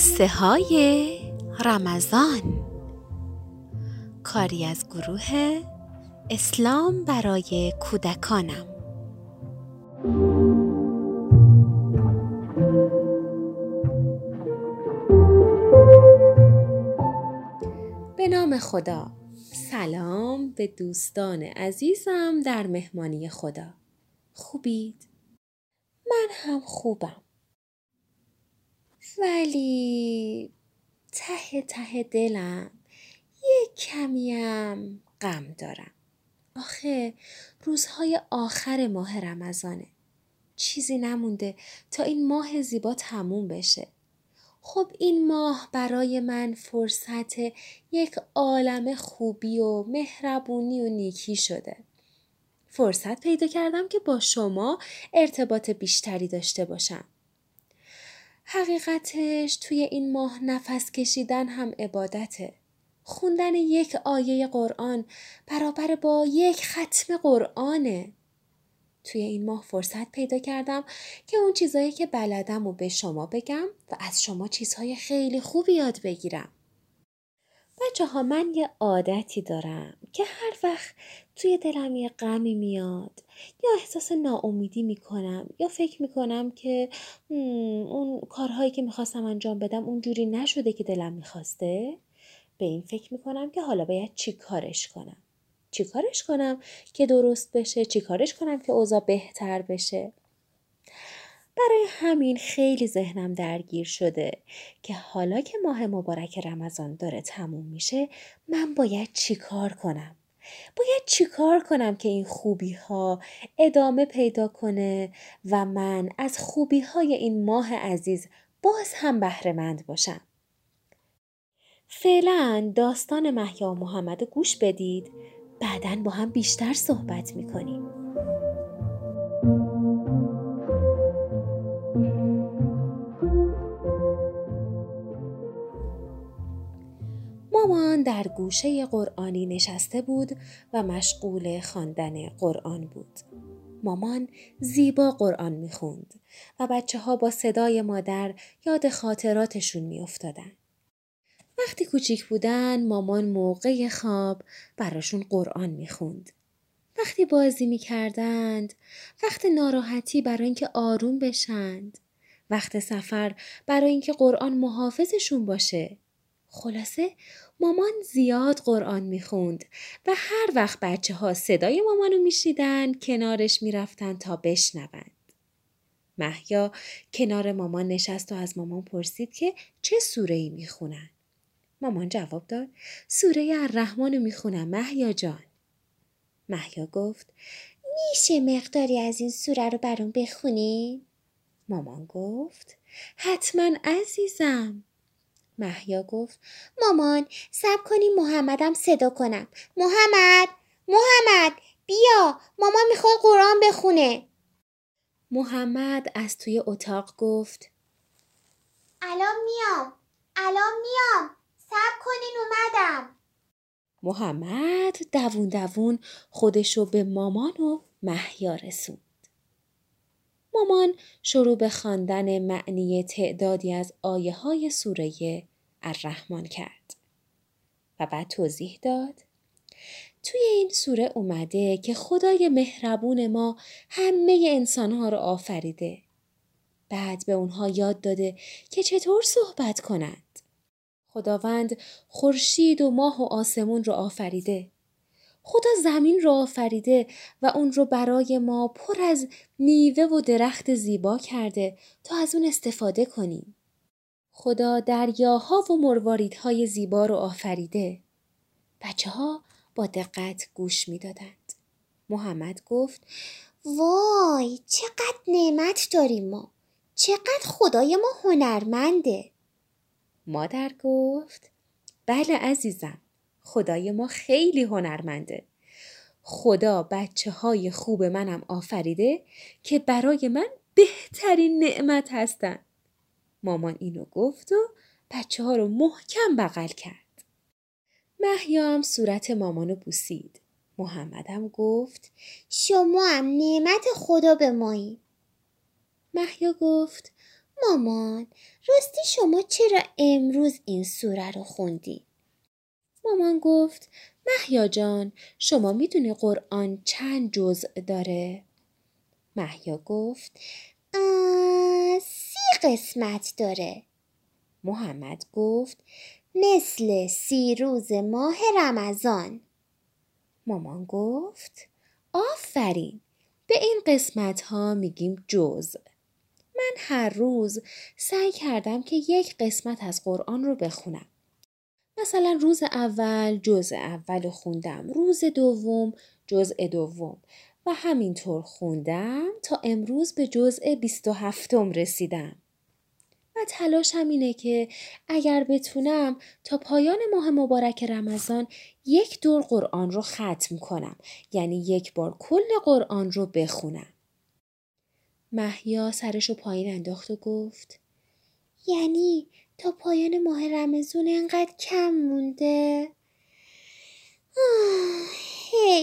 قصه های رمضان. کاری از گروه اسلام برای کودکانم. به نام خدا. سلام به دوستان عزیزم در مهمانی خدا. خوبید؟ من هم خوبم. ولی ته ته دلم یک کمیم غم دارم. آخه روزهای آخر ماه رمضانه. چیزی نمونده تا این ماه زیبا تموم بشه. خب این ماه برای من فرصت یک عالم خوبی و مهربونی و نیکی شده. فرصت پیدا کردم که با شما ارتباط بیشتری داشته باشم. حقیقتش توی این ماه نفس کشیدن هم عبادته. خوندن یک آیه قرآن برابر با یک ختم قرآنه. توی این ماه فرصت پیدا کردم که اون چیزایی که بلدم و به شما بگم و از شما چیزهای خیلی خوبی یاد بگیرم. بچه ها من یه عادتی دارم که هر وقت توی دلم یه غمی میاد یا احساس ناامیدی می‌کنم یا فکر می‌کنم که اون کارهایی که می‌خواستم انجام بدم اونجوری نشده که دلم می‌خواسته؟ به این فکر می‌کنم که حالا باید چی کارش کنم؟ چی کارش کنم که درست بشه؟ چی کارش کنم که اوضاع بهتر بشه؟ برای همین خیلی ذهنم درگیر شده که حالا که ماه مبارک رمضان داره تموم میشه من باید چی کار کنم باید چیکار کنم که این خوبی ها ادامه پیدا کنه و من از خوبی های این ماه عزیز باز هم بهرهمند باشم. فعلا داستان محیا محمد گوش بدید بعدا با هم بیشتر صحبت می‌کنیم. در گوشه قرآنی نشسته بود و مشغول خواندن قرآن بود. مامان زیبا قرآن می‌خوند و بچه ها با صدای مادر یاد خاطراتشون میافتادن. وقتی کوچیک بودن مامان موقع خواب براشون قرآن می‌خوند. وقتی بازی می‌کردند، وقت ناراحتی برای اینکه آروم بشند، وقت سفر برای اینکه قرآن محافظشون باشه. خلاصه مامان زیاد قرآن می‌خوند و هر وقت بچه ها صدای مامانو میشیدن کنارش می‌رفتن تا بشنوند. محیا کنار مامان نشست و از مامان پرسید که چه سوره ای می‌خونن. مامان جواب داد سوره الرحمن رو می‌خونم محیا جان. محیا گفت میشه مقداری از این سوره رو برام بخونی؟ مامان گفت حتما عزیزم. محیا گفت مامان سب کنی محمدم صدا کنم. محمد محمد بیا مامان می‌خواد قرآن بخونه. محمد از توی اتاق گفت الان میام الان میام سب کنین اومدم. محمد دوون دوون خودشو به مامان و محیا رسوند. مامان شروع به خواندن معنی تعدادی از آیه های سوره الرحمن کرد. و بعد توضیح داد توی این سوره اومده که خدای مهربون ما همه انسانها رو آفریده. بعد به اونها یاد داده که چطور صحبت کنند. خداوند خورشید و ماه و آسمون رو آفریده. خدا زمین رو آفریده و اون رو برای ما پر از میوه و درخت زیبا کرده تا از اون استفاده کنیم. خدا دریاها و مرواریدهای زیبا رو آفریده. بچه ها با دقت گوش می دادند. محمد گفت وای چقدر نعمت داریم ما. چقدر خدای ما هنرمنده. مادر گفت بله عزیزم خدای ما خیلی هنرمنده. خدا بچه های خوب منم آفریده که برای من بهترین نعمت هستند. مامان اینو گفت و بچه ها رو محکم بغل کرد. محیام صورت مامانو بوسید. محمدم گفت شما هم نعمت خدا به مایی. محیا گفت مامان راستی شما چرا امروز این سوره رو خوندی؟ مامان گفت محیا جان شما می‌دونی قرآن چند جزء داره؟ محیا گفت سی قسمت داره. محمد گفت مثل سی روز ماه رمضان. مامان گفت آفرین به این قسمت ها میگیم جزء. من هر روز سعی کردم که یک قسمت از قرآن رو بخونم. مثلا روز اول جزء اول خوندم، روز دوم جزء دوم. و همینطور خوندم تا امروز به جزء 27 رسیدم. و تلاشم اینه که اگر بتونم تا پایان ماه مبارک رمضان یک دور قرآن رو ختم کنم یعنی یک بار کل قرآن رو بخونم. محیا سرشو پایین انداخت و گفت یعنی تا پایان ماه رمزون انقدر کم مونده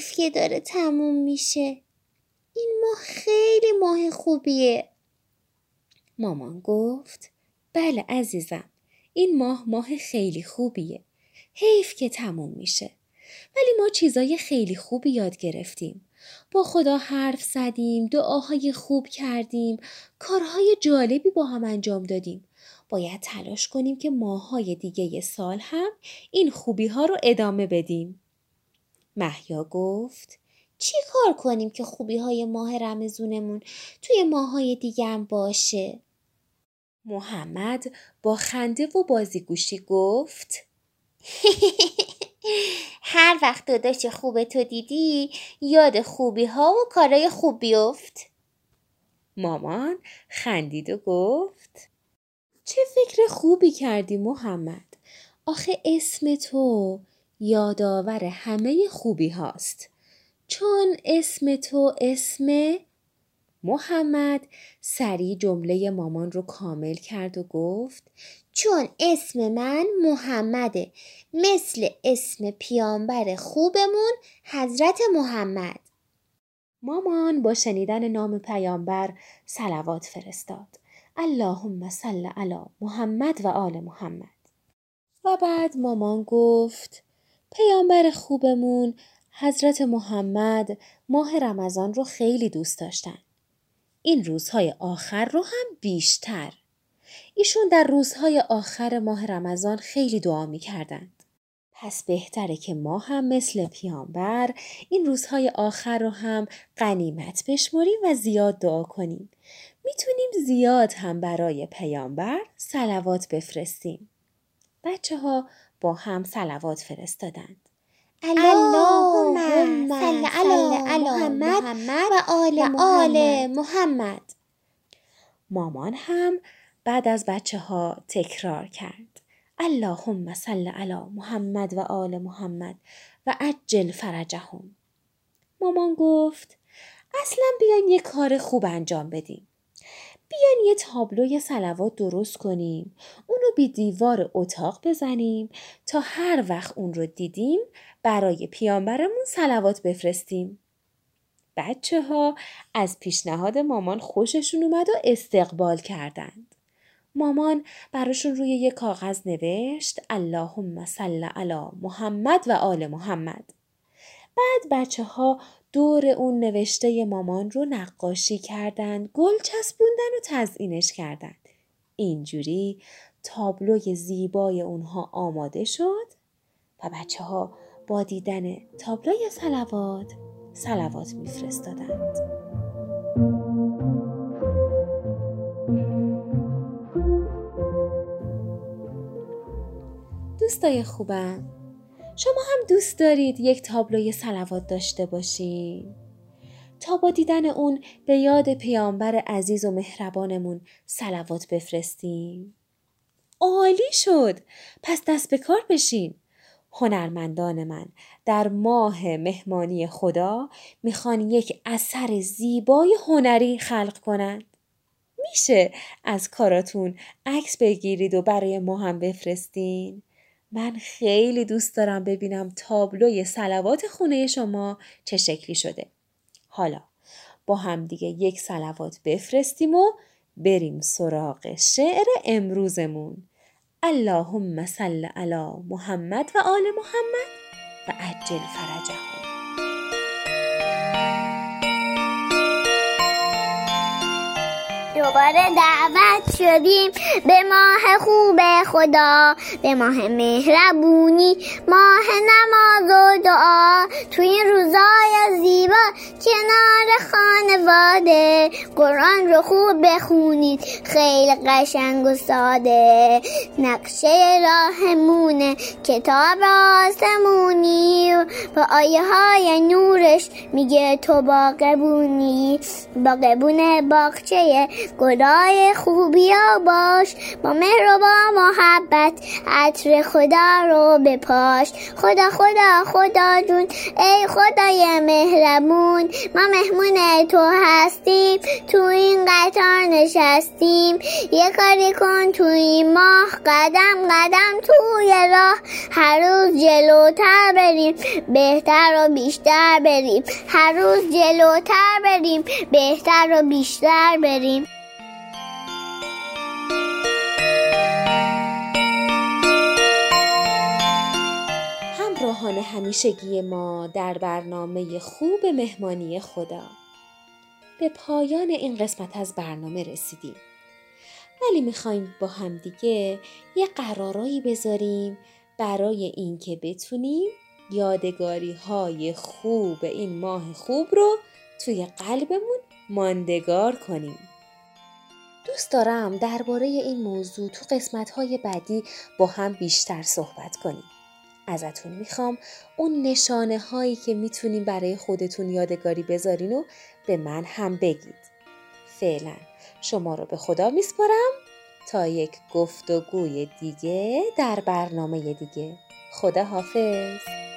حیف که داره تموم میشه. این ماه خیلی ماه خوبیه. مامان گفت بله عزیزم این ماه ماه خیلی خوبیه. حیف که تموم میشه. ولی ما چیزای خیلی خوبی یاد گرفتیم. با خدا حرف زدیم دعاهای خوب کردیم کارهای جالبی با هم انجام دادیم. باید تلاش کنیم که ماهای دیگه سال هم این خوبی ها رو ادامه بدیم. محیا گفت چی کار کنیم که خوبی های ماه رمزونمون توی ماهای دیگه هم باشه؟ محمد با خنده و بازیگوشی گفت هر وقت داداش خوب تو دیدی یاد خوبی ها و کارای خوب بیفت مامان خندید و گفت چه فکر خوبی کردی محمد آخه اسم تو یادآور همه خوبی هاست. چون اسم تو اسم محمد سریع جمله مامان رو کامل کرد و گفت چون اسم من محمده مثل اسم پیامبر خوبمون حضرت محمد. مامان با شنیدن نام پیامبر سلوات فرستاد. اللهم صل علی محمد و آل محمد. و بعد مامان گفت پیامبر خوبمون حضرت محمد ماه رمضان رو خیلی دوست داشتن این روزهای آخر رو هم بیشتر ایشون در روزهای آخر ماه رمضان خیلی دعا می کردند. پس بهتره که ما هم مثل پیامبر این روزهای آخر رو هم قنیمت بشمریم و زیاد دعا کنیم. می‌تونیم زیاد هم برای پیامبر سلوات بفرستیم. بچه ها با هم سلوات فرستادند. اللهم صل علی محمد و آل محمد. مامان هم بعد از بچه ها تکرار کرد. اللهم صل علی محمد و آل محمد و عجل فرجهم. مامان گفت اصلا بیاین یه کار خوب انجام بدیم. بیاین یه تابلوی سلوات درست کنیم. اونو بی دیوار اتاق بزنیم تا هر وقت اون رو دیدیم برای پیامبرمون سلوات بفرستیم. بچه ها از پیشنهاد مامان خوششون اومد و استقبال کردند. مامان براشون روی یک کاغذ نوشت اللهم صل علی محمد و آل محمد. بعد بچه ها دور اون نوشته مامان رو نقاشی کردند، گل چسبوندن و تزئینش کردند. اینجوری تابلوی زیبای اونها آماده شد و بچه ها با دیدن تابلوی سلوات سلوات میفرستادند. دوستای خوبم شما هم دوست دارید یک تابلوی سلوات داشته باشین؟ تا با دیدن اون به یاد پیامبر عزیز و مهربانمون سلوات بفرستیم؟ عالی شد! پس دست به کار بشین. هنرمندان من در ماه مهمانی خدا می‌خوان یک اثر زیبای هنری خلق کنند. میشه از کاراتون عکس بگیرید و برای ما هم بفرستین؟ من خیلی دوست دارم ببینم تابلوی سلوات خونه شما چه شکلی شده. حالا با هم دیگه یک سلوات بفرستیم و بریم سراغ شعر امروزمون اللهم صل علی محمد و آل محمد و عجل فرجهم دوباره دعوت شدیم به ماه خوب خدا به ماه مهربونی ماه نماز و دعا. توی این روزای زیبا کنار خانواده. قرآن رو خوب بخونید. خیلی قشنگ و ساده. نقشه راهمونه. کتاب آسمونی. و آیه های نورش میگه تو باقبونی باقبون باغچه گلای خوبیا باش. با مهر و با محبت. عطر خدا رو بپاش. خدا خدا خدا جون. ای خدای مهربون. ما مهمون تو هستیم تو این قطار نشستیم. یه کاری کن تو این ماه قدم قدم توی راه. هر روز جلوتر بریم بهتر و بیشتر بریم. هر روز جلوتر بریم بهتر و بیشتر بریم. همراهان همیشگی ما در برنامه خوب مهمانی خدا. به پایان این قسمت از برنامه رسیدیم. ولی می‌خوایم با همدیگه یه قرارایی بذاریم برای اینکه بتونیم یادگاری های خوب این ماه خوب رو توی قلبمون ماندگار کنیم. دوست دارم درباره این موضوع تو قسمت های بعدی با هم بیشتر صحبت کنیم. ازتون می‌خوام اون نشانه هایی که می‌تونیم برای خودتون یادگاری بذارین و به من هم بگید. فعلا شما رو به خدا میسپارم تا یک گفتگوی دیگه در برنامه دیگه. خدا حافظ.